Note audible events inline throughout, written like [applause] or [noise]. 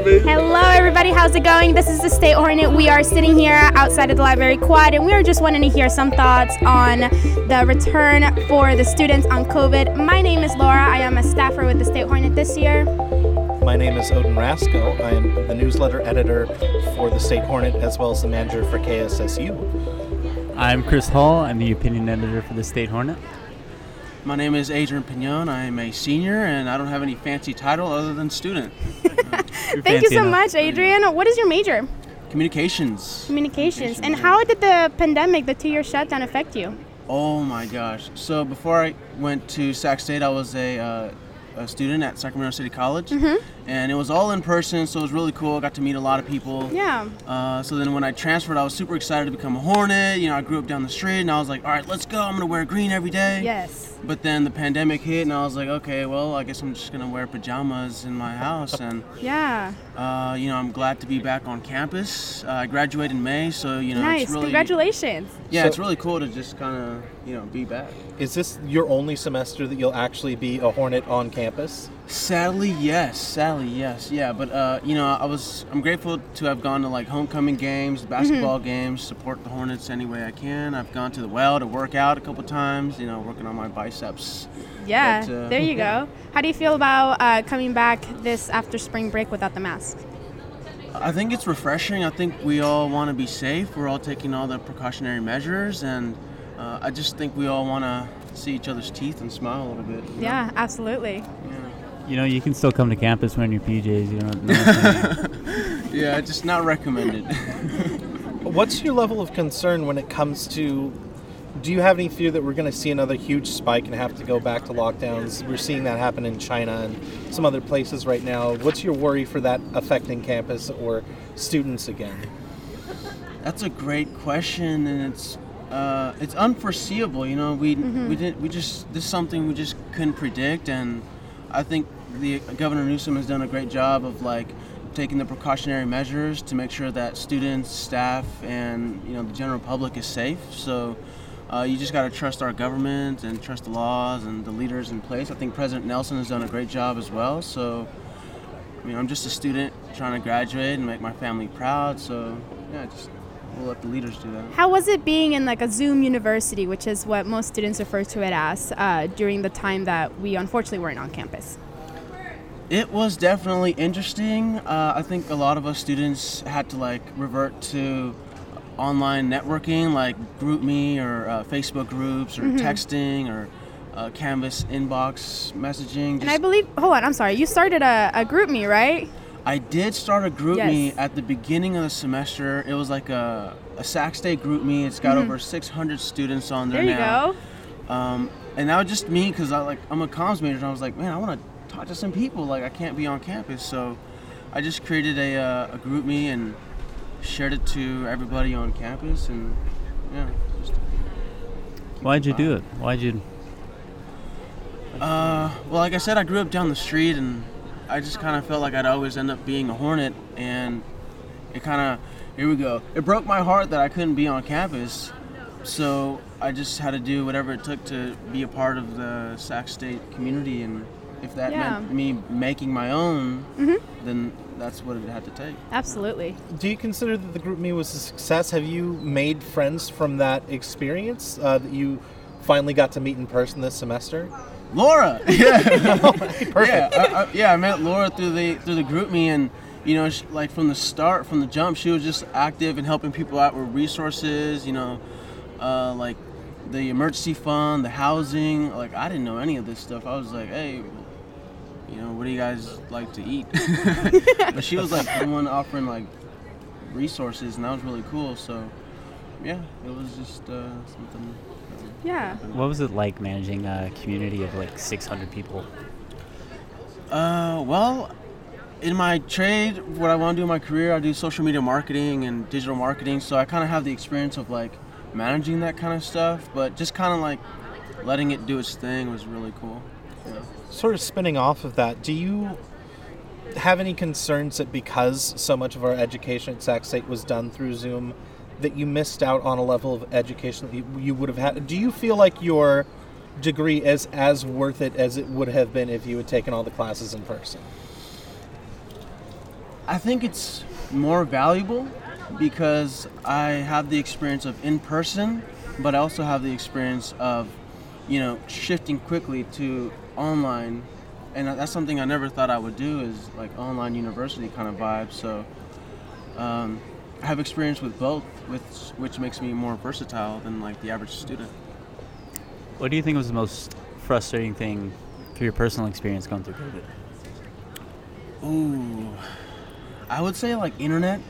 Hello, everybody. How's it going? This is the State Hornet. We are sitting here outside of the library quad, and we are just wanting to hear some thoughts on the return for the students on COVID. My name is Laura. I am a staffer with the State Hornet this year. My name is Odin Rasko. I am the newsletter editor for the State Hornet as well as the manager for KSSU. I'm Chris Hall. I'm the opinion editor for the State Hornet. My name is Adrian Pignon. I am a senior and I don't have any fancy title other than student. [laughs] Thank you so enough. much, Adrian. What is your major? Communications. Communications. And how did the pandemic, the two year shutdown, affect you? Oh my gosh. So before I went to Sac State, I was a uh, a student at Sacramento City College, mm-hmm. and it was all in person, so it was really cool. I got to meet a lot of people. Yeah. Uh, so then when I transferred, I was super excited to become a Hornet. You know, I grew up down the street, and I was like, all right, let's go. I'm gonna wear green every day. Yes. But then the pandemic hit, and I was like, okay, well, I guess I'm just gonna wear pajamas in my house, and yeah. Uh, you know, I'm glad to be back on campus. Uh, I graduated in May, so you know, nice. It's really, Congratulations. Yeah, so, it's really cool to just kind of you know be back. Is this your only semester that you'll actually be a Hornet on campus? Sadly, yes. Sadly, yes. Yeah, but uh, you know, I was I'm grateful to have gone to like homecoming games, basketball mm-hmm. games, support the Hornets any way I can. I've gone to the well to work out a couple times. You know, working on my biceps. Yeah, but, uh, there you [laughs] yeah. go. How do you feel about uh, coming back this after spring break without the mask? I think it's refreshing. I think we all want to be safe. We're all taking all the precautionary measures, and uh, I just think we all want to see each other's teeth and smile a little bit. Yeah, know? absolutely. Yeah. You know, you can still come to campus wearing your PJs. You know. [laughs] yeah, just not recommended. [laughs] What's your level of concern when it comes to do you have any fear that we're going to see another huge spike and have to go back to lockdowns? We're seeing that happen in China and some other places right now. What's your worry for that affecting campus or students again? That's a great question, and it's uh, it's unforeseeable. You know, we mm-hmm. we didn't we just this is something we just couldn't predict, and I think the Governor Newsom has done a great job of like taking the precautionary measures to make sure that students, staff, and you know the general public is safe. So uh, you just got to trust our government and trust the laws and the leaders in place. I think President Nelson has done a great job as well. So, I mean, I'm just a student trying to graduate and make my family proud. So, yeah, just we'll let the leaders do that. How was it being in like a Zoom university, which is what most students refer to it as, uh, during the time that we unfortunately weren't on campus? It was definitely interesting. Uh, I think a lot of us students had to like revert to online networking like GroupMe or uh, Facebook groups or mm-hmm. texting or uh, Canvas inbox messaging. and I believe, hold on, I'm sorry, you started a, a GroupMe, right? I did start a GroupMe yes. at the beginning of the semester. It was like a, a Sac State GroupMe. It's got mm-hmm. over 600 students on there, there now. There you go. Um, and that was just me because I like I'm a comms major and I was like, man, I want to talk to some people. Like I can't be on campus, so I just created a, uh, a GroupMe and shared it to everybody on campus, and yeah. Why'd you do it? Why'd you? Uh, well, like I said, I grew up down the street, and I just kind of felt like I'd always end up being a Hornet, and it kind of here we go. It broke my heart that I couldn't be on campus, so I just had to do whatever it took to be a part of the Sac State community, and if that yeah. meant me making my own, mm-hmm. then that's what it had to take. Absolutely. Do you consider that the GroupMe was a success? Have you made friends from that experience uh, that you finally got to meet in person this semester? Laura, [laughs] yeah, [laughs] perfect. Yeah, I, I, yeah. I met Laura through the through the GroupMe, and you know, she, like from the start, from the jump, she was just active and helping people out with resources. You know, uh, like the emergency fund, the housing. Like I didn't know any of this stuff. I was like, hey, you know, what do you guys like to eat? [laughs] but she was like the one offering like resources, and that was really cool. So, yeah, it was just uh, something. Yeah. What was it like managing a community of like 600 people? Uh, well, in my trade, what I want to do in my career, I do social media marketing and digital marketing. So I kind of have the experience of like managing that kind of stuff, but just kind of like letting it do its thing was really cool. Sort of spinning off of that, do you have any concerns that because so much of our education at Sac State was done through Zoom, that you missed out on a level of education that you would have had? Do you feel like your degree is as worth it as it would have been if you had taken all the classes in person? I think it's more valuable because I have the experience of in person, but I also have the experience of, you know, shifting quickly to online, and that's something I never thought I would do is like online university kind of vibe. So. Um, I have experience with both, which which makes me more versatile than like the average student. What do you think was the most frustrating thing for your personal experience going through COVID? Ooh, I would say like internet,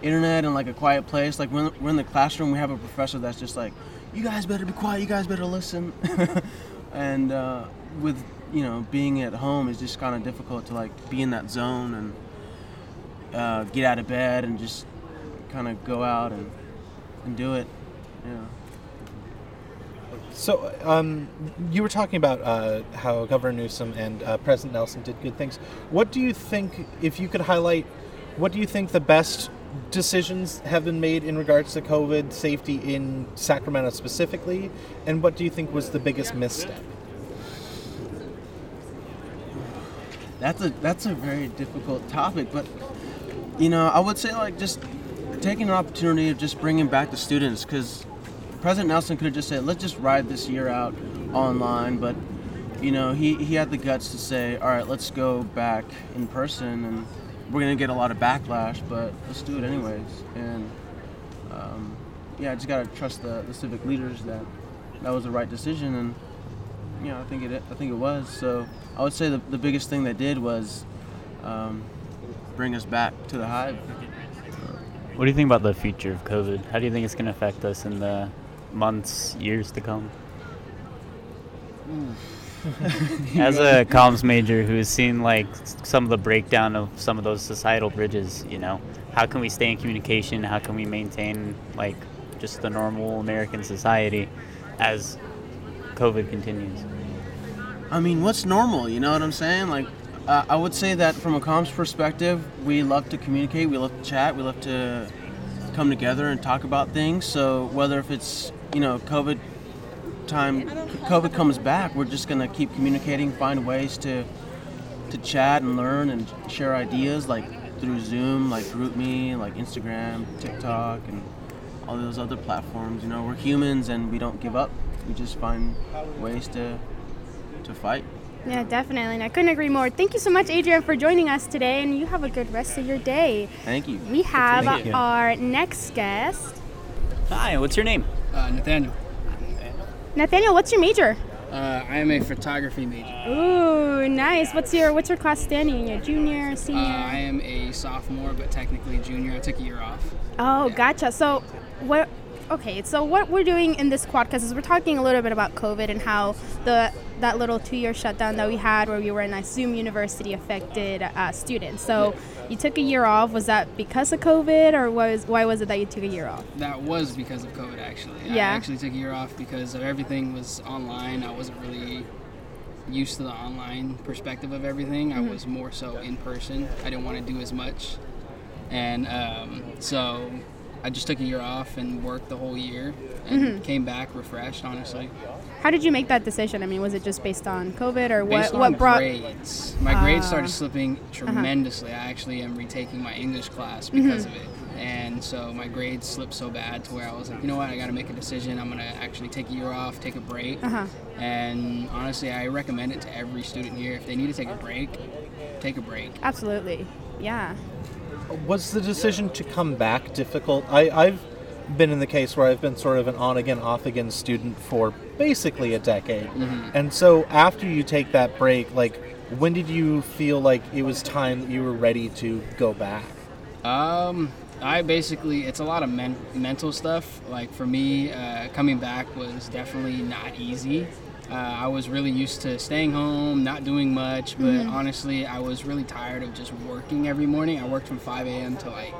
internet and like a quiet place. Like when we're in the classroom, we have a professor that's just like, "You guys better be quiet. You guys better listen." [laughs] and uh, with you know being at home, it's just kind of difficult to like be in that zone and uh, get out of bed and just kind of go out and and do it. Yeah. So, um, you were talking about uh, how Governor Newsom and uh, President Nelson did good things. What do you think, if you could highlight, what do you think the best decisions have been made in regards to COVID safety in Sacramento specifically, and what do you think was the biggest misstep? That's a that's a very difficult topic, but you know, I would say like just taking an opportunity of just bringing back the students because President Nelson could have just said, let's just ride this year out online, but you know, he, he had the guts to say, all right, let's go back in person and we're going to get a lot of backlash, but let's do it anyways. And um, yeah, I just got to trust the, the civic leaders that that was the right decision. And yeah, I think it, I think it was. So I would say the, the biggest thing they did was um, bring us back to the hive. What do you think about the future of COVID? How do you think it's going to affect us in the months, years to come? [laughs] As a comms major who's seen like some of the breakdown of some of those societal bridges, you know, how can we stay in communication? How can we maintain like just the normal American society as COVID continues? I mean, what's normal? You know what I'm saying? Like, uh, I would say that from a comms perspective, we love to communicate, we love to chat, we love to come together and talk about things. So whether if it's you know COVID time, COVID comes back, we're just gonna keep communicating, find ways to to chat and learn and share ideas like through Zoom, like GroupMe, like Instagram, TikTok, and all those other platforms. You know, we're humans and we don't give up. We just find ways to to fight. Yeah, definitely. And I couldn't agree more. Thank you so much, Adrian, for joining us today, and you have a good rest of your day. Thank you. We have Thank you. our next guest. Hi, what's your name? Uh, Nathaniel. Nathaniel, what's your major? Uh, I am a photography major. Ooh, nice. What's your what's your class standing? Your junior, Uh, senior? I am a sophomore, but technically junior. I took a year off. Oh, gotcha. So, what? Okay, so what we're doing in this quad is we're talking a little bit about COVID and how the that little two-year shutdown that we had, where we were in a Zoom university, affected uh, students. So, you took a year off. Was that because of COVID, or was why was it that you took a year off? That was because of COVID, actually. Yeah. I actually took a year off because everything was online. I wasn't really used to the online perspective of everything. I was more so in person. I didn't want to do as much, and um, so I just took a year off and worked the whole year, and came back refreshed. Honestly. How did you make that decision? I mean, was it just based on COVID, or what? Based on what brought? grades. My grades Ah. started slipping tremendously. I actually am retaking my English class because Mm-hmm. of it. And so my grades slipped so bad to where I was like, you know what, I got to make a decision. I'm going to actually take a year off, take a break. Uh-huh. And honestly, I recommend it to every student here. If they need to take a break, take a break. Absolutely. Yeah. Was the decision to come back difficult? I, I've been in the case where I've been sort of an on again, off again student for basically a decade. And so after you take that break, like, when did you feel like it was time that you were ready to go back? Um, I basically, it's a lot of men- mental stuff. Like for me, uh, coming back was definitely not easy. Uh, I was really used to staying home, not doing much, but honestly, I was really tired of just working every morning. I worked from 5 a.m. to like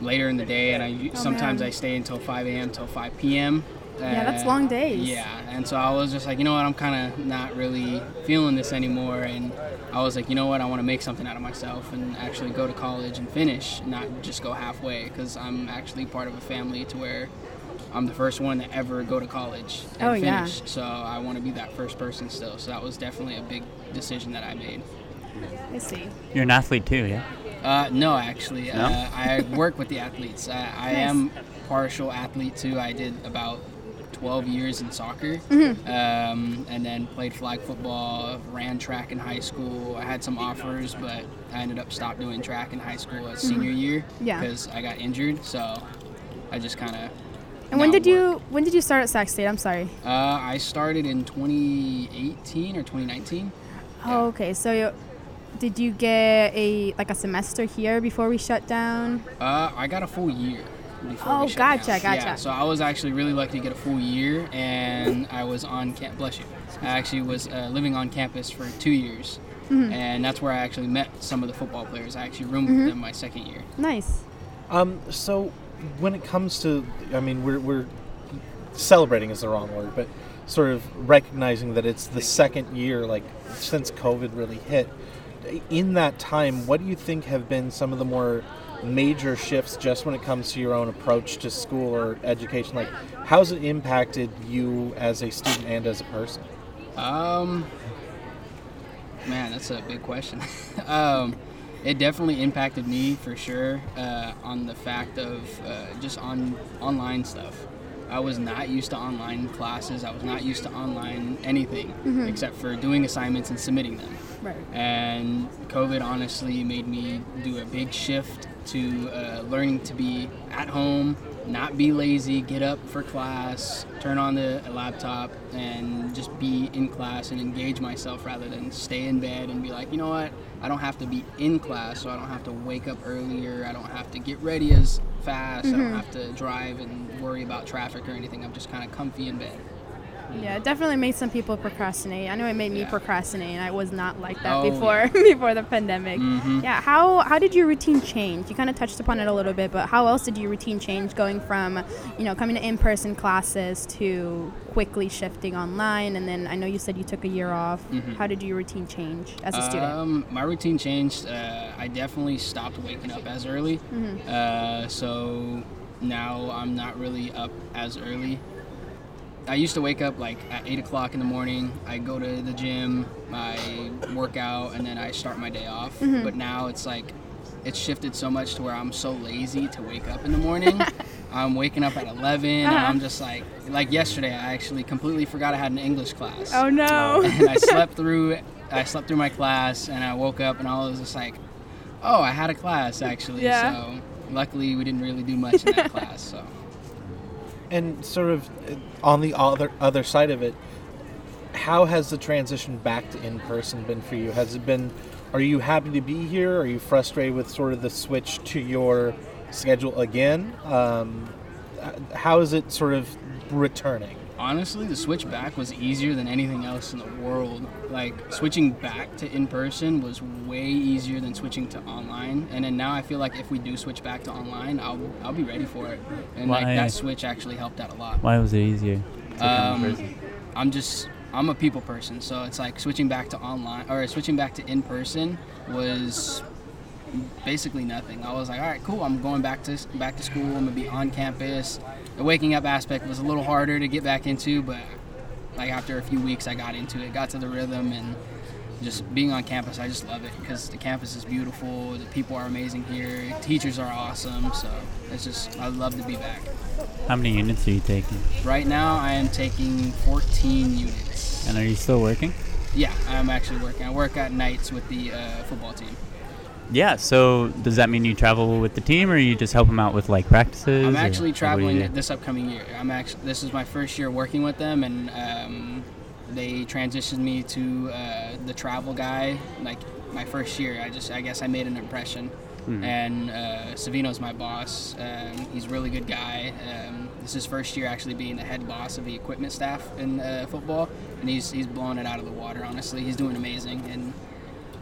later in the day, and I sometimes man. I stay until 5 a.m. till 5 p.m. Yeah, that's long days. Yeah, and so I was just like, you know what, I'm kind of not really feeling this anymore, and I was like, you know what, I want to make something out of myself and actually go to college and finish, not just go halfway, because I'm actually part of a family to where I'm the first one to ever go to college and Oh, yeah. finish. So I want to be that first person still. So that was definitely a big decision that I made. I see. You're an athlete too, yeah? Uh, no, actually, No? Uh, I work with the athletes. I, I Nice. am partial athlete too. I did about 12 years in soccer, Mm-hmm. um, and then played flag football. Ran track in high school. I had some offers, but I ended up stopped doing track in high school as senior year Mm-hmm. Yeah. because I got injured. So I just kind of. And when did you when did you start at Sac State? I'm sorry. Uh, I started in 2018 or 2019. Oh, okay. So you, did you get a like a semester here before we shut down? Uh, I got a full year. Before Oh, we shut gotcha, down. gotcha. Yeah, so I was actually really lucky to get a full year, and I was on camp. Bless you. I actually was uh, living on campus for two years, Mm-hmm. and that's where I actually met some of the football players. I actually roomed with them my second year. Nice. Um, so when it comes to, I mean, we're, we're celebrating is the wrong word, but sort of recognizing that it's the second year, like since COVID really hit. In that time, what do you think have been some of the more major shifts just when it comes to your own approach to school or education? Like, how's it impacted you as a student and as a person? Um, man, that's a big question. [laughs] um, it definitely impacted me for sure uh, on the fact of uh, just on online stuff. I was not used to online classes. I was not used to online anything except for doing assignments and submitting them. Right. And COVID honestly made me do a big shift to uh, learning to be at home, not be lazy, get up for class, turn on the laptop, and just be in class and engage myself rather than stay in bed and be like, you know what, I don't have to be in class, so I don't have to wake up earlier, I don't have to get ready as fast, I don't have to drive and worry about traffic or anything. I'm just kind of comfy in bed. Yeah, it definitely made some people procrastinate. I know it made me Yeah. procrastinate, and I was not like that Oh, before [laughs] before the pandemic. Mhm. Yeah, how how did your routine change? You kind of touched upon it a little bit, but how else did your routine change going from, you know, coming to in-person classes to quickly shifting online? And then I know you said you took a year off. Mhm. How did your routine change as a student? Um, my routine changed. Uh, I definitely stopped waking up as early. Mhm. Uh, so now I'm not really up as early. I used to wake up like at eight o'clock in the morning. I go to the gym, I work out, and then I start my day off. But now it's like it's shifted so much to where I'm so lazy to wake up in the morning. [laughs] I'm waking up at 11 and Uh-huh. I'm just like like yesterday I actually completely forgot I had an English class oh no. [laughs] and I slept [laughs] through I slept through my class and I woke up and I was just like, oh, I had a class actually. Yeah. So luckily we didn't really do much in that class. So And sort of uh, on the other other side of it, how has the transition back to in person been for you? Has it been? Are you happy to be here? Are you frustrated with sort of the switch to your schedule again? Um, how is it sort of returning? Honestly, the switch back was easier than anything else in the world. Like switching back to in person was way easier than switching to online. And then now I feel like if we do switch back to online, I'll I'll be ready for it. And like that switch actually helped out a lot. Why was it easier? to come in Um. I'm just I'm a people person, so it's like switching back to online or switching back to in person was basically nothing. I was like, all right, cool. I'm going back to back to school. I'm gonna be on campus. The waking up aspect was a little harder to get back into, but like after a few weeks, I got into it, got to the rhythm, and just being on campus, I just love it because the campus is beautiful. The people are amazing here. Teachers are awesome. So it's just I love to be back. How many units are you taking? Right now, I am taking 14 units. And are you still working? Yeah, I'm actually working. I work at nights with the uh, football team. Yeah. So does that mean you travel with the team, or you just help them out with like practices? I'm actually traveling this upcoming year. I'm actually this is my first year working with them, and um, they transitioned me to uh, the travel guy. Like my first year, I just I guess I made an impression. Hmm. And uh, Savino's my boss. Um, he's a really good guy. Um, this is his first year actually being the head boss of the equipment staff in uh, football, and he's he's blowing it out of the water. Honestly, he's doing amazing, and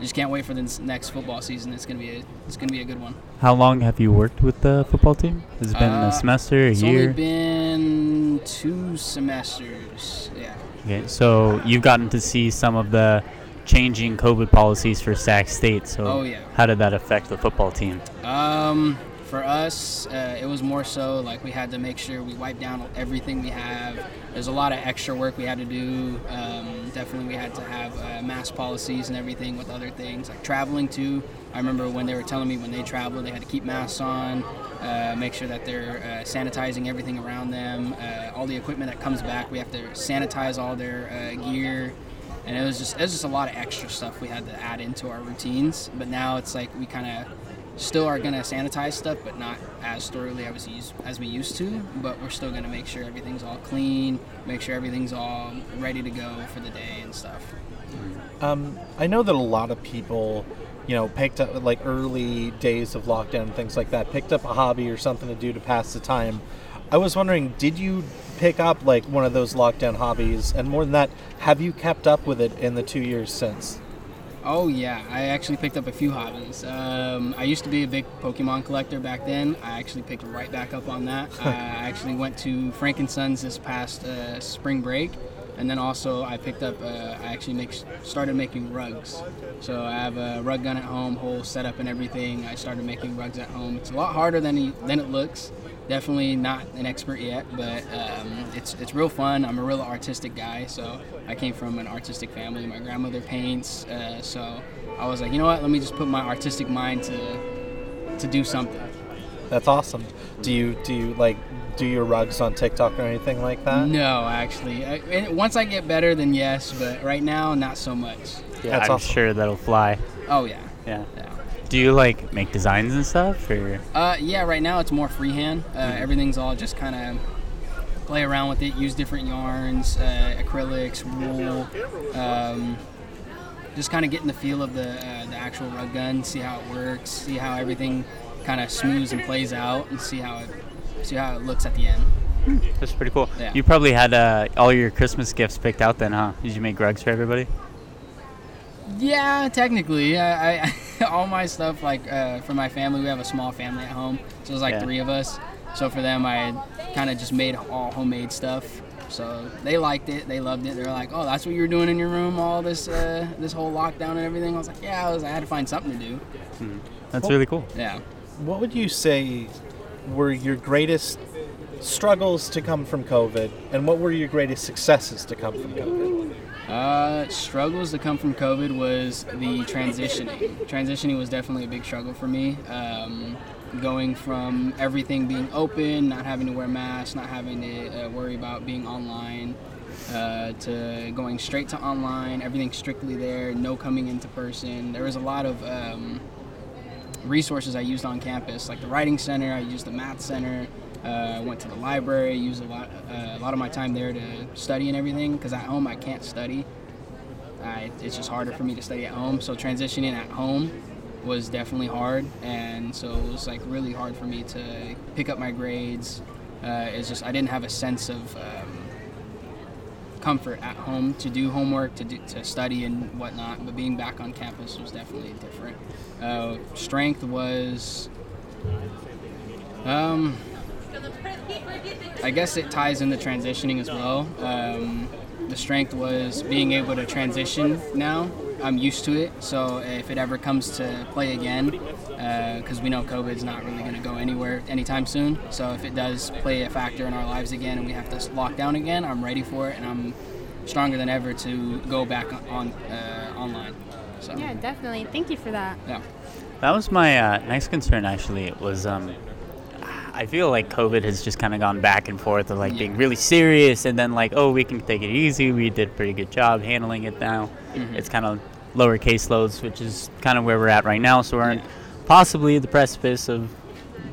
just can't wait for this next football season. It's gonna be a, it's gonna be a good one. How long have you worked with the football team? Has it been Uh, a semester, a It's year? only been two semesters. Yeah. Okay, so you've gotten to see some of the changing COVID policies for Sac State. So Oh, yeah. how did that affect the football team? Um, for us, uh, it was more so like we had to make sure we wipe down everything we have. There's a lot of extra work we had to do. Um, definitely, we had to have uh, mask policies and everything with other things like traveling too. I remember when they were telling me when they travel, they had to keep masks on, uh, make sure that they're uh, sanitizing everything around them. Uh, all the equipment that comes back, we have to sanitize all their uh, gear and it was just it was just a lot of extra stuff we had to add into our routines. But now it's like we kind of still are gonna sanitize stuff, but not as thoroughly as we, used, as we used to. But we're still gonna make sure everything's all clean, make sure everything's all ready to go for the day and stuff. Um, I know that a lot of people, you know, picked up like early days of lockdown and things like that, picked up a hobby or something to do to pass the time. I was wondering, did you pick up like one of those lockdown hobbies? And more than that, have you kept up with it in the two years since? Oh yeah, I actually picked up a few hobbies. Um, I used to be a big Pokemon collector back then. I actually picked right back up on that. [laughs] I actually went to Frank and Sons this past uh, spring break, and then also I picked up. Uh, I actually make started making rugs. So I have a rug gun at home, whole setup and everything. I started making rugs at home. It's a lot harder than than it looks definitely not an expert yet, but um, it's it's real fun. I'm a real artistic guy, so I came from an artistic family. My grandmother paints, uh, so I was like, you know what? Let me just put my artistic mind to to do something. That's awesome. Do you do you like do your rugs on TikTok or anything like that? No, actually. I, once I get better, then yes, but right now, not so much. Yeah, That's I'm awesome. sure that'll fly. Oh yeah. Yeah. Yeah. Do you like make designs and stuff, or Uh, yeah, right now it's more freehand. Uh, Everything's all just kind of play around with it, use different yarns, uh, acrylics, wool. Um, just kind of getting the feel of the uh, the actual rug gun, see how it works, see how everything kind of smooths and plays out, and see how it see how it looks at the end. that's pretty cool. Yeah. You probably had uh, all your Christmas gifts picked out then, huh? Did you make rugs for everybody? Yeah, technically, I, I [laughs] [laughs] all my stuff like uh, for my family, we have a small family at home, so there's like Yeah. three of us. So for them, I kind of just made all homemade stuff. So they liked it, they loved it. They were like, "Oh, that's what you're doing in your room, all this uh, this whole lockdown and everything." I was like, "Yeah, I was. I had to find something to do." That's Well- really cool. Yeah. What would you say were your greatest struggles to come from COVID, and what were your greatest successes to come from COVID? Uh, struggles to come from COVID was the transitioning. Transitioning was definitely a big struggle for me. Um, going from everything being open, not having to wear masks, not having to uh, worry about being online, uh, to going straight to online, everything strictly there, no coming into person. There was a lot of um, resources I used on campus, like the writing center. I used the math center. Uh, went to the library. Used a lot, uh, a lot of my time there to study and everything. Because at home I can't study. I, it's just harder for me to study at home. So transitioning at home was definitely hard, and so it was like really hard for me to pick up my grades. Uh, it's just I didn't have a sense of um, comfort at home to do homework, to do, to study and whatnot. But being back on campus was definitely different. Uh, strength was, um, I guess it ties into transitioning as well. Um, the strength was being able to transition now. I'm used to it, so if it ever comes to play again, because we know COVID's not really going to go anywhere anytime soon. So if it does play a factor in our lives again and we have to lock down again, I'm ready for it and I'm stronger than ever to go back on uh, online. So Yeah, definitely. Thank you for that. yeah. That was my uh, next concern. Actually, it was um, I feel like COVID has just kind of gone back and forth of like being really serious, and then like, oh, we can take it easy. We did a pretty good job handling it now. Mhm. It's kind of lower caseloads, which is kind of where we're at right now. So we're Yeah. possibly at the precipice of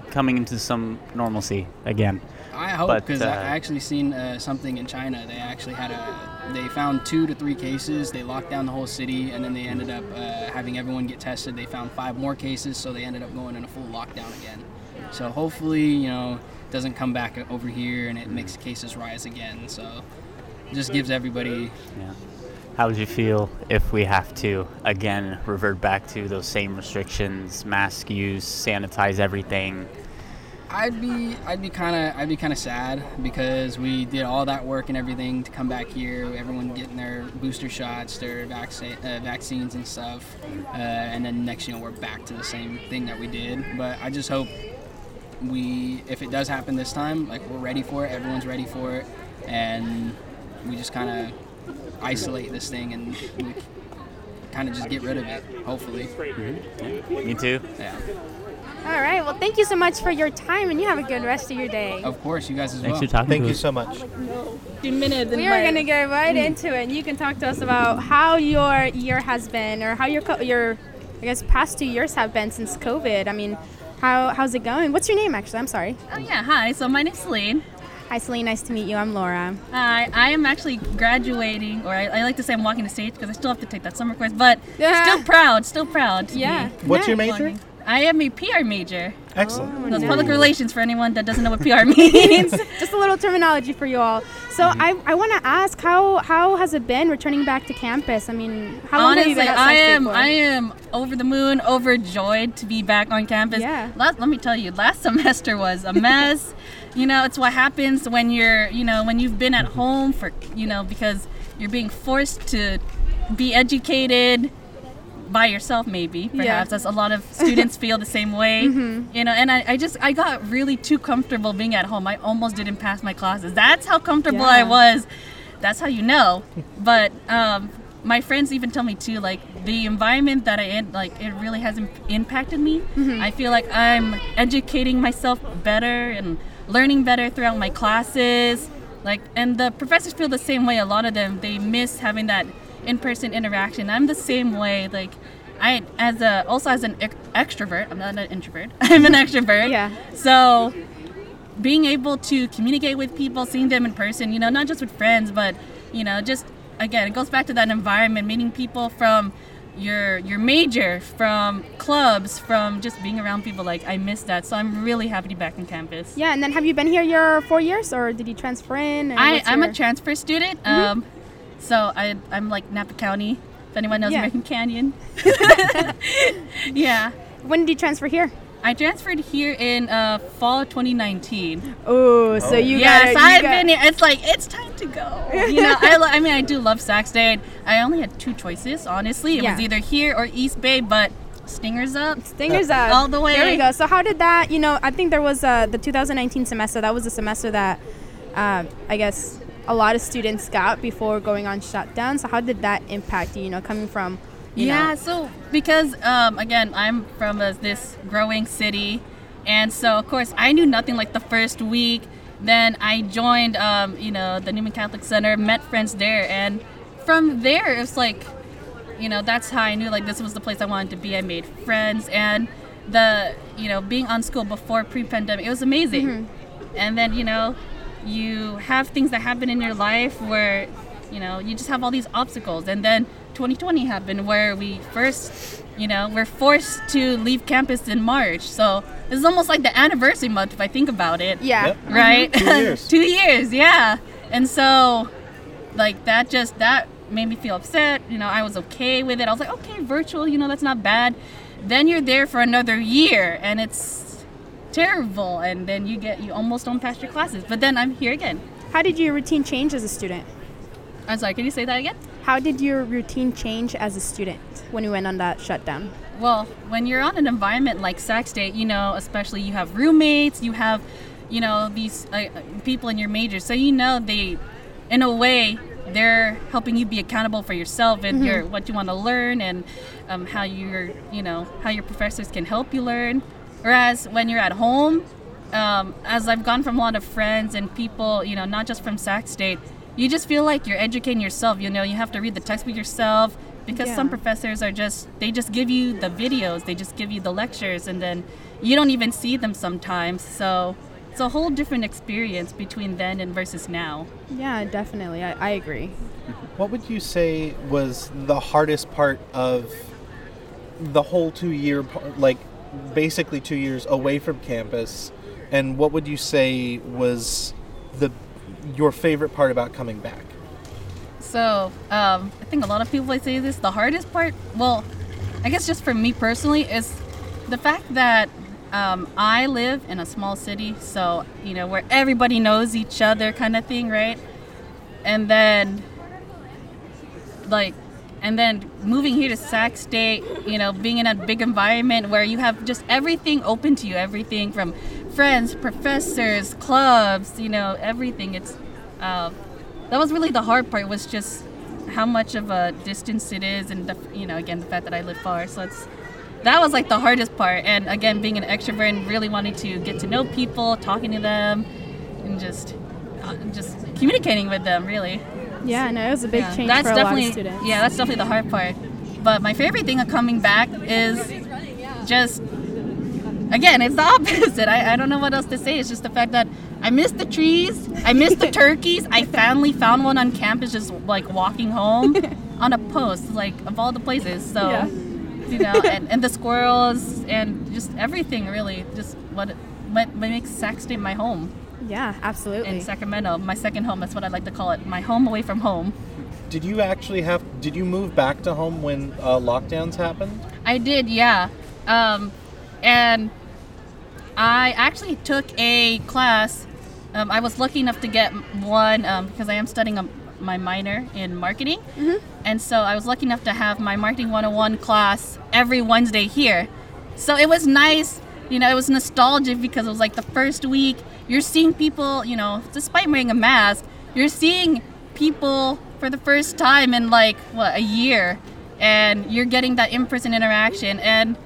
coming into some normalcy again. I hope because uh, I actually seen uh, something in China. They actually had a. They found two to three cases. They locked down the whole city, and then they ended up uh, having everyone get tested. They found five more cases, so they ended up going in a full lockdown again. So hopefully, you know, it doesn't come back over here and it makes cases rise again. So it just gives everybody. Yeah. How would you feel if we have to again revert back to those same restrictions, mask use, sanitize everything? I'd be I'd be kind of I'd be kind of sad because we did all that work and everything to come back here. Everyone getting their booster shots, their vaccine uh, vaccines and stuff, uh, and then next you know we're back to the same thing that we did. But I just hope we if it does happen this time, like we're ready for it. Everyone's ready for it, and we just kind of isolate this thing and we kind of just get rid of it. Hopefully, mm-hmm. Me too. yeah. All right. Well, thank you so much for your time, and you have a good rest of your day. Of course, you guys as Thanks well. for talking Thank to you us. so much. minutes. We are gonna get right into it, and you can talk to us about how your year has been, or how your co- your, I guess, past two years have been since COVID. I mean, how how's it going? What's your name, actually? I'm sorry. Oh yeah, hi. So my name's Celine. Hi, Celine. Nice to meet you. I'm Laura. I I am actually graduating, or I, I like to say I'm walking the stage because I still have to take that summer course, but Yeah. still proud, still proud. to Yeah. be What's your major? I am a PR major. Excellent. That's public relations for anyone that doesn't know what PR [laughs] means. [laughs] Just a little terminology for you all. So mm-hmm. I, I want to ask how how has it been returning back to campus? I mean, how long have you Honestly, been I am for? I am over the moon, overjoyed to be back on campus. Yeah. Last, let me tell you, last [laughs] semester was a mess. you know, it's what happens when you're, you know, when you've been at mm-hmm. home for, you know, because you're being forced to be educated by yourself maybe Yeah. perhaps as a lot of students [laughs] feel the same way. You know and I, I just i got really too comfortable being at home. I almost didn't pass my classes. That's how comfortable i was. That's how you know. But um, my friends even tell me too like the environment that i in like it really has imp- impacted me. I feel like i'm educating myself better and learning better throughout my classes. Like and the professors feel the same way. A lot of them they miss having that in-person interaction i'm the same way like i as a also as an extrovert i'm not an introvert [laughs] i'm an extrovert Yeah. so being able to communicate with people, seeing them in person, you know, not just with friends, but you know, just again, it goes back to that environment, meeting people from your your major, from clubs, from just being around people. Like I miss that, so I'm really happy to be back on campus. yeah, and then have you been here your four years, or did you transfer in? I I'm your- a transfer student, um, so I I'm like Napa County. If anyone knows Yeah. American Canyon, [laughs] yeah. When did you transfer here? I transferred here in uh, fall 2019. Oh, so you yes, got I've been here. It's like it's time to go. You know, I, lo- I mean, I do love Sac State. I only had two choices, honestly. It was either here or East Bay, but Stingers up. Stingers up. All the way. There we go. So how did that? You know, I think there was uh, the 2019 semester. That was the semester that uh, I guess a lot of students got before going on shutdown. So how did that impact you? You know, coming from you yeah, know, so because um, again, I'm from a, this growing city, and so of course I knew nothing like the first week. Then I joined, um, you know, the Newman Catholic Center, met friends there, and from there it's like, you know, that's how I knew like this was the place I wanted to be. I made friends, and the, you know, being on school before pre-pandemic, it was amazing. And then you know, you have things that happen in your life where, you know, you just have all these obstacles, and then 2020 happened where we first, you know, we're forced to leave campus in March. So this is almost like the anniversary month if I think about it. yeah. Yep. Mm-hmm. Right? Two [laughs] years. Two years, yeah. And so, like, that just, that made me feel upset. You know, I was okay with it. I was like, okay, virtual, you know, that's not bad. Then you're there for another year and it's terrible. And then you get, you almost don't pass your classes. But then I'm here again. How did your routine change as a student? I'm sorry, can you say that again? How did your routine change as a student when you went on that shutdown? Well, when you're on an environment like Sac State, you know, especially you have roommates, you have, you know, these uh, people in your major, so you know they, in a way, they're helping you be accountable for yourself and your what you want to learn and um, how your, you know, how your professors can help you learn. Whereas when you're at home, um, as I've gone from a lot of friends and people, you know, not just from Sac State, you just feel like you're educating yourself. You know, you have to read the textbook yourself because Yeah. some professors are just they just give you the videos, they just give you the lectures, and then you don't even see them sometimes. So it's a whole different experience between then and versus now. Yeah, definitely. I, I agree. What would you say was the hardest part of the whole two year, par- like basically two years away from campus? And what would you say was the your favorite part about coming back? So um, I think a lot of people would say this. The hardest part, well, I guess just for me personally, is the fact that um, I live in a small city, so you know where everybody knows each other, kind of thing, right? And then, like, and then moving here to Sac State, you know, being in a big environment where you have just everything open to you, everything from friends, professors, clubs, you know, everything. It's uh, that was really the hard part was just how much of a distance it is, and the, you know, again, the fact that I live far. So it's that was like the hardest part. And again, being an extrovert and really wanting to get to know people, talking to them, and just uh, just communicating with them, really. Yeah, no, it was a big Yeah, change that's for a lot definitely of students. yeah, that's definitely the hard part. But my favorite thing of coming back is just again, it's the [laughs] opposite. I, I don't know what else to say. It's just the fact that I miss the trees, I miss the [laughs] turkeys. I finally found one on campus just like walking home [laughs] on a post, like of all the places. So Yeah. you know, and, and the squirrels and just everything really, just what what, what makes Sac State my home Yeah, absolutely. in Sacramento, my second home. That's what I like to call it, my home away from home. Did you actually have? Did you move back to home when uh, lockdowns happened? I did, yeah. Um, and I actually took a class. Um, I was lucky enough to get one um, because I am studying a, my minor in marketing. And so I was lucky enough to have my Marketing 101 class every Wednesday here. So it was nice. You know, it was nostalgic because it was like the first week. You're seeing people, you know, despite wearing a mask, you're seeing people for the first time in like, what, a year. And you're getting that in person interaction. And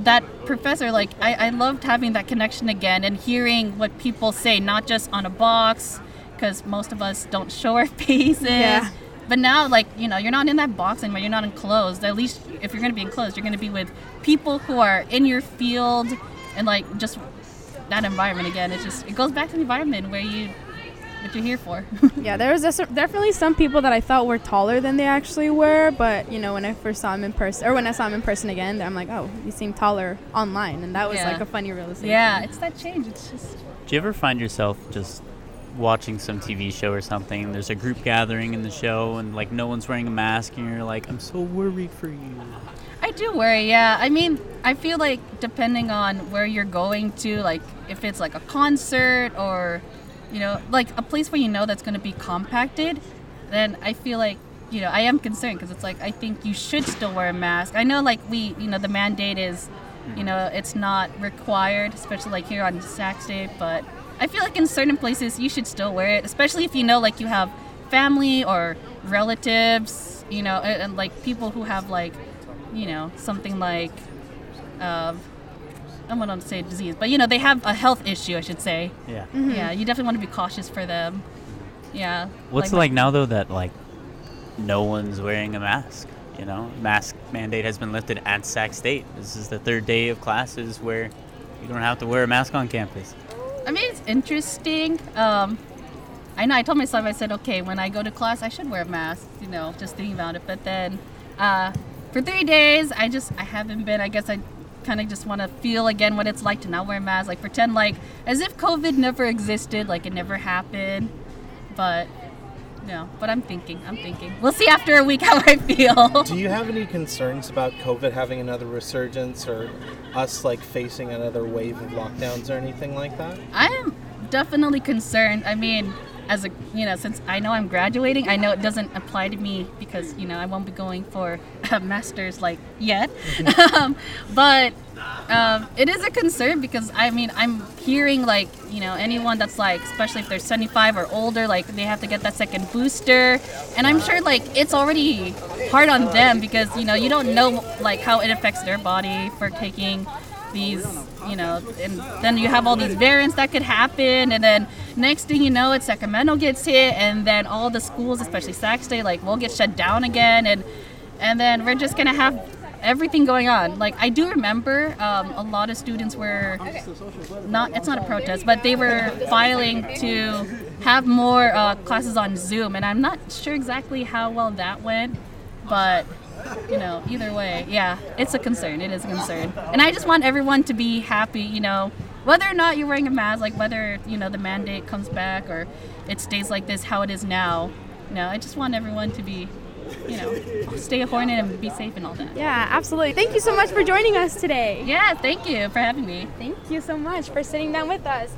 that professor, like, I, I loved having that connection again and hearing what people say, not just on a box, because most of us don't show our [laughs] faces. Yeah. But now, like, you know, you're not in that box anymore. You're not enclosed. At least if you're going to be enclosed, you're going to be with people who are in your field and, like, just that environment again. It just, it goes back to the environment where you, what you're here for. [laughs] Yeah, there was des- definitely some people that I thought were taller than they actually were, but you know, when I first saw them in person, or when I saw them in person again, I'm like, oh, you seem taller online, and that was Yeah. like a funny realization. yeah, it's that change. It's just, Do you ever find yourself just watching some TV show or something? And there's a group gathering in the show, and like no one's wearing a mask, and you're like, I'm so worried for you. I do worry, yeah. I mean, I feel like depending on where you're going to, like if it's like a concert or, you know, like a place where you know that's going to be compacted, then I feel like, you know, I am concerned because it's like I think you should still wear a mask. I know, like we, you know, the mandate is, you know, it's not required, especially like here on Sac State, but I feel like in certain places you should still wear it, especially if you know like you have family or relatives, you know, and, and like people who have like, you know, something like, uh, I don't want to say disease, but you know, they have a health issue, I should say. Yeah. Yeah, you definitely want to be cautious for them. Yeah. What's it like now though that like no one's wearing a mask? You know, mask mandate has been lifted at Sac State. This is the third day of classes where you don't have to wear a mask on campus. I mean, it's interesting. Um, I know. I told myself, I said, okay, when I go to class, I should wear a mask. You know, just thinking about it. But then, uh, for three days, I just I haven't been. I guess I kind of just want to feel again what it's like to not wear a mask. Like pretend like as if COVID never existed, like it never happened. But no. But I'm thinking. I'm thinking. We'll see after a week [laughs] how I feel. Do you have any concerns about COVID having another resurgence or us like facing another wave of lockdowns or anything like that? I am definitely concerned. I mean, as a you know, since I know I'm graduating, I know it doesn't apply to me because you know I won't be going for [laughs] a master's like yet. [laughs] um, but um, it is a concern because I mean I'm hearing like you know anyone that's like especially if they're 75 or older like they have to get that second booster and I'm sure like it's already hard on them because you know you don't know like how it affects their body for taking these you know and then you have all these variants that could happen and then next thing you know it's sacramento gets hit and then all the schools especially sac state like will get shut down again and and then we're just gonna have everything going on like i do remember um, a lot of students were not it's not a protest but they were filing to have more uh, classes on zoom and i'm not sure exactly how well that went but you know, either way, yeah, it's a concern. It is a concern. And I just want everyone to be happy, you know, whether or not you're wearing a mask, like whether, you know, the mandate comes back or it stays like this, how it is now. No, I just want everyone to be, you know, stay a hornet and be safe and all that. Yeah, absolutely. Thank you so much for joining us today. Yeah, thank you for having me. Thank you so much for sitting down with us.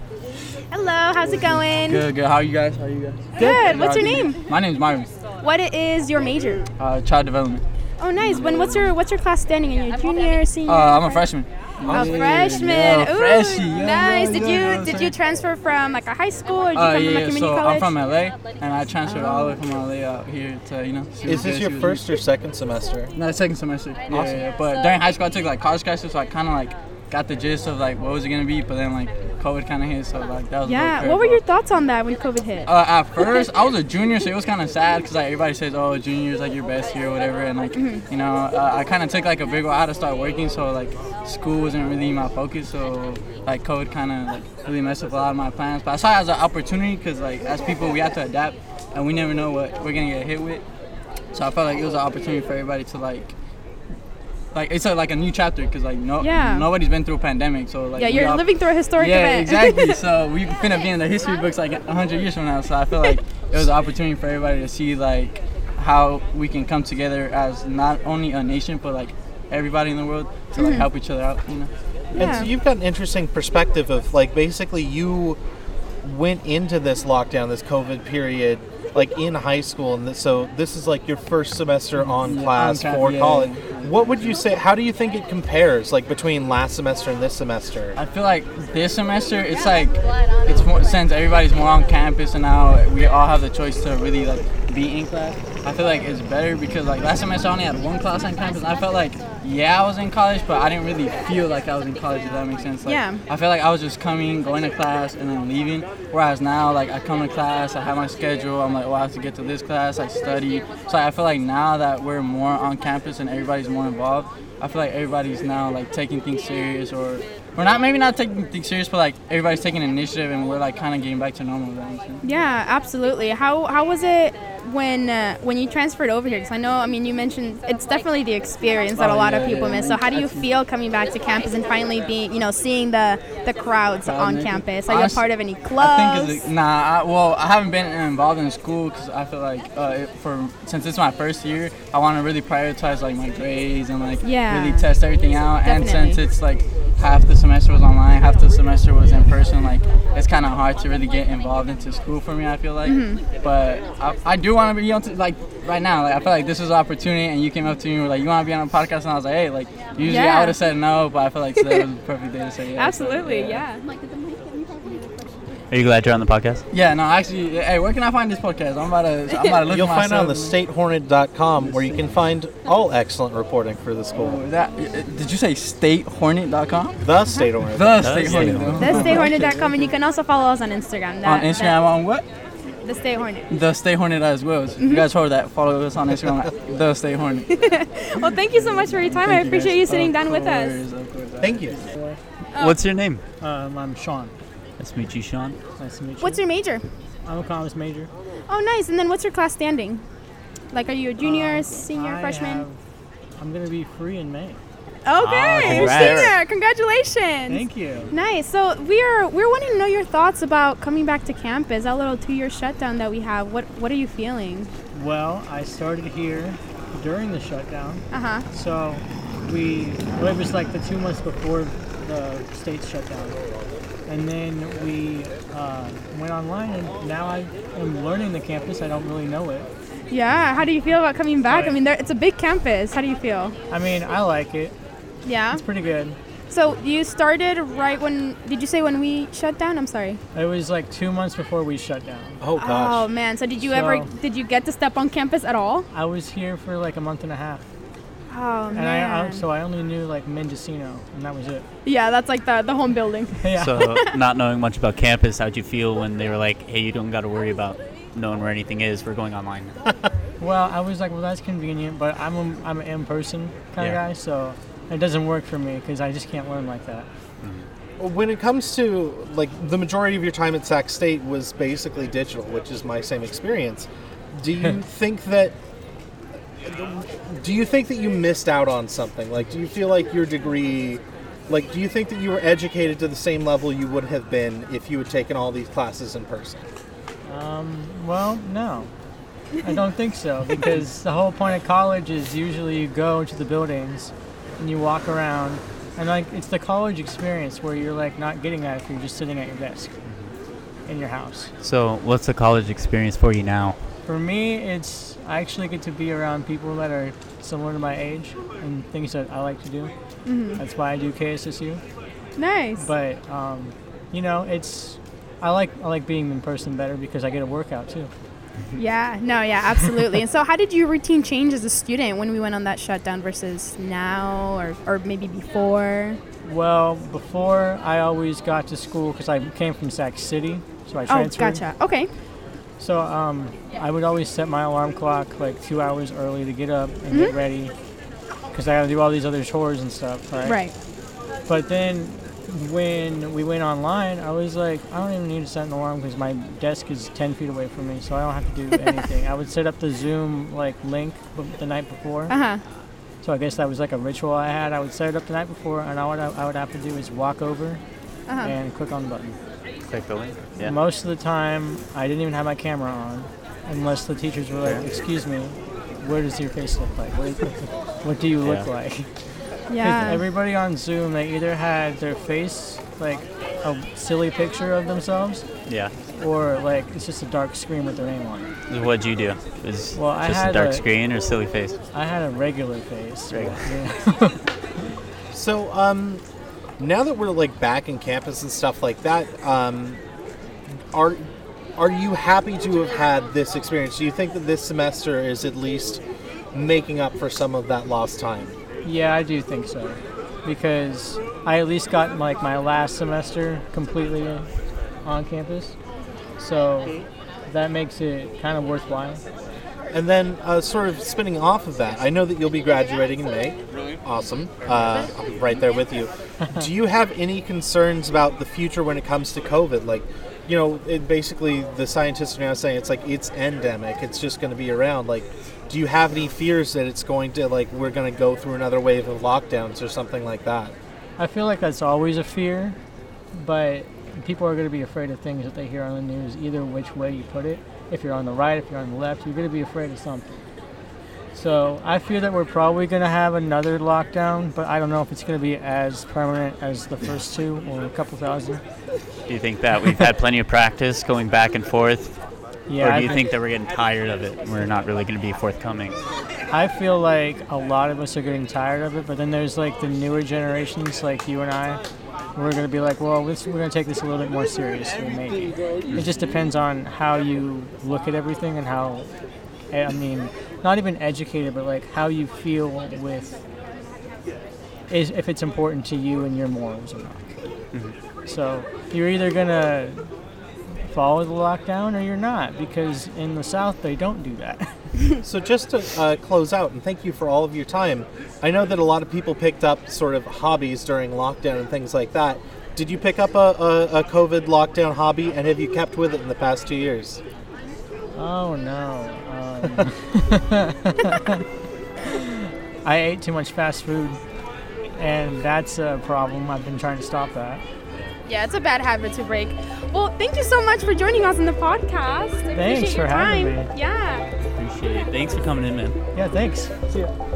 Hello, how's it going? Good, good. How are you guys? How are you guys? Good. What's your name? My name is Myron. What is your major? Uh, child development. Oh, nice. When what's your what's your class standing? Are you a junior, senior? Uh, I'm a freshman. A freshman. Yeah, Ooh, freshie. Yeah, nice. yeah, did yeah, you you know what I'm did you transfer from like a high school or did you Uh, come yeah, from a yeah, community so college? I'm from LA, and I transferred all the way from LA out here to you know. Is this your first or second semester? No, second semester. Yeah, yeah, yeah. But during high school, I took like college classes, so I kind of like got the gist of like what was it gonna be. But then like COVID kind of hit, so like that was. yeah. What were your thoughts on that when COVID hit? Uh, at first, I was a junior, so it was kind of sad because like everybody says, "Oh, junior is like your best year, or whatever," and like Mm-hmm. you know, uh, I kind of took like a big while out to start working, so like school wasn't really my focus. So like COVID kind of like really messed up a lot of my plans. But I saw it as an opportunity because like as people, we have to adapt, and we never know what we're gonna get hit with. So I felt like it was an opportunity for everybody to like. Like it's a, like a new chapter because like no Yeah. nobody's been through a pandemic so like yeah, you're all- living through a historic yeah, event. exactly. [laughs] So we finna be in the history books like 100 years from now. So I feel like it was an opportunity for everybody to see like how we can come together as not only a nation but like everybody in the world to like mm-hmm. help each other out. You know. yeah. And so you've got an interesting perspective of like basically you went into this lockdown, this COVID period, like in high school, and so this is like your first semester mm-hmm. on Yeah, class on for yeah. college. What would you say? How do you think it compares, like between last semester and this semester? I feel like this semester it's like it's more since everybody's more on campus and now we all have the choice to really like be in class. I feel like it's better because like last semester I only had one class on campus and I felt like yeah I was in college but I didn't really feel like I was in college if that makes sense. Like, Yeah. I feel like I was just coming, going to class and then leaving. Whereas now like I come to class, I have my schedule, I'm like, oh I have to get to this class, I study. So I feel like now that we're more on campus and everybody's more involved, I feel like everybody's now like taking things serious or we're not maybe not taking things serious, but like everybody's taking initiative and we're like kind of getting back to normal. if that makes sense. Yeah, absolutely. How how was it when uh, when you transferred over here? Because I know, I mean, you mentioned it's definitely the experience that a lot of people miss. So how do you feel coming back to campus and finally being, you know, seeing the the crowds on campus? Are you a part of any I clubs? think it's nah. I, well, I haven't been involved in school because I feel like uh, for since it's my first year, I want to really prioritize like my grades and like Yeah. really test everything out. And since it's like half the semester was online, half the semester was in person, like it's kind of hard to really get involved into school for me. I feel like, Mm-hmm. but I, I do want to be on to, like right now. Like I feel like this is an opportunity, and you came up to me and were like, "You want to be on a podcast?" And I was like, "Hey, like usually Yeah. I would have said no, but I feel like today was [laughs] the perfect day to say yes." So, Absolutely, yeah. Are you glad you're on the podcast? Yeah, no, actually, hey, where can I find this podcast? I'm about to, I'm about to [laughs] look You'll find it on the statehornet.com where you can find all excellent reporting for the school. Oh, that, uh, uh, did you say statehornet.com? The State Hornet. The State State Hornet. Hornet. The StateHornet.com, and you can also follow us on Instagram. On That- Instagram, on what? That- the State Hornet. The State Hornet as well. So You guys heard that. Follow us on Instagram at The State Hornet. [laughs] Well, thank you so much for your time. I Thank you, appreciate guys. you sitting Of down with us. course, of course. Thank you. What's your name? Um, I'm Sean. Nice to meet you, Sean. Nice to meet you. What's your major? I'm a commerce major. Oh, nice. And then what's your class standing? Like, are you a junior, Um, senior, I freshman? have- I'm gonna be free in May. Okay, you're congrats. senior. Congratulations. Thank you. Nice. So we are we're wanting to know your thoughts about coming back to campus. That little two-year shutdown that we have. What what are you feeling? Well, I started here during the shutdown, Uh huh. so we well, it was like the two months before the state shutdown, and then we uh, went online, and now I am learning the campus. I don't really know it. Yeah. How do you feel about coming back? I mean, there, it's a big campus. How do you feel? I mean, I like it. Yeah. It's pretty good. So you started right when? Did you say when we shut down? I'm sorry. It was like two months before we shut down. Oh gosh. Oh man. So did you ever? Did you get to step on campus at all? I was here for like a month and a half, Oh and man. I, I so I only knew like Mendocino, and that was it. yeah, that's like the the home building. [laughs] Yeah. So, not knowing much about campus, how'd you feel when they were like, "Hey, you don't got to worry about knowing where anything is. We're going online." [laughs] Well, I was like, well, that's convenient, but I'm a, I'm an in-person kind of Yeah. guy, so it doesn't work for me because I just can't learn like that. When it comes to like the majority of your time at Sac State was basically digital, which is my same experience. Do you [laughs] think that do you think that you missed out on something? Like do you feel like your degree like do you think that you were educated to the same level you would have been if you had taken all these classes in person? Um, well, no, I don't think so because the whole point of college is usually you go to the buildings and you walk around, and like it's the college experience where you're like not getting that if you're just sitting at your desk in your house. So, what's the college experience for you now? For me, it's I actually get to be around people that are similar to my age and things that I like to do. Mhm. That's why I do KSSU. Nice. But um, you know, it's I like I like being in person better because I get a workout too. Yeah, no, yeah, absolutely. and so, how did your routine change as a student when we went on that shutdown versus now, or, or maybe before? Well, before I always got to school because I came from Sac City, so I transferred. Oh, gotcha. Okay. So um, I would always set my alarm clock like two hours early to get up and get Mhm. ready because I got to do all these other chores and stuff, right? Right. But then when we went online, I was like, I don't even need to set an alarm because my desk is 10 feet away from me, so I don't have to do [laughs] anything. I would set up the Zoom like link the night before. Uh huh. So I guess that was like a ritual I had. I would set it up the night before, and all I, I would have to do is walk over Uh-huh. and click on the button. Click the link. Yeah. Most of the time, I didn't even have my camera on, unless the teachers were like, "Excuse me, where does your face look like? What, is, [laughs] what do you look Yeah. like?" [laughs] 'Cause Yeah. Everybody on Zoom, they either had their face like a silly picture of themselves, Yeah. or like it's just a dark screen with their name on it. What'd you do? Was Well, I just a had dark a- screen or silly face? I had a regular face. Regular. Yeah. [laughs] So, um, now that we're like back in campus and stuff like that, um, are are you happy to have had this experience? Do you think that this semester is at least making up for some of that lost time? Yeah, I do think so. Because I at least got like my last semester completely on campus. So that makes it kind of worthwhile. And then, uh, sort of spinning off of that, I know that you'll be graduating in May. Awesome. Uh, right there with you. [laughs] Do you have any concerns about the future when it comes to COVID? Like, you know, it basically the scientists are now saying it's like it's endemic. It's just going to be around. Like, do you have any fears that it's going to like we're going to go through another wave of lockdowns or something like that? I feel like that's always a fear, but people are going to be afraid of things that they hear on the news, either which way you put it. If you're on the right, if you're on the left, you're going to be afraid of something. So I fear that we're probably going to have another lockdown, but I don't know if it's going to be as permanent as the first two or a couple thousand. Do you think that we've had plenty of practice going back and forth? Yeah, or do you think- think that we're getting tired of it? and We're not really going to be forthcoming. I feel like a lot of us are getting tired of it, but then there's like the newer generations, like you and I. We're going to be like, well, let's, we're going to take this a little bit more seriously, maybe. It just depends on how you look at everything and how, eh, I mean, not even educated, but like how you feel with is if it's important to you and your morals or not. So you're either going to follow the lockdown or you're not, because in the South they don't do that. [laughs] So just to uh, close out, and thank you for all of your time. I know that a lot of people picked up sort of hobbies during lockdown and things like that. Did you pick up a, a, a COVID lockdown hobby, and have you kept with it in the past two years? Oh no. Um, [laughs] I ate too much fast food, and that's a problem. I've been trying to stop that. Yeah, it's a bad habit to break. Well, thank you so much for joining us on the podcast. I Thanks appreciate your for having time. me. Yeah. Appreciate it. Thanks for coming in, man. Yeah, thanks. See ya.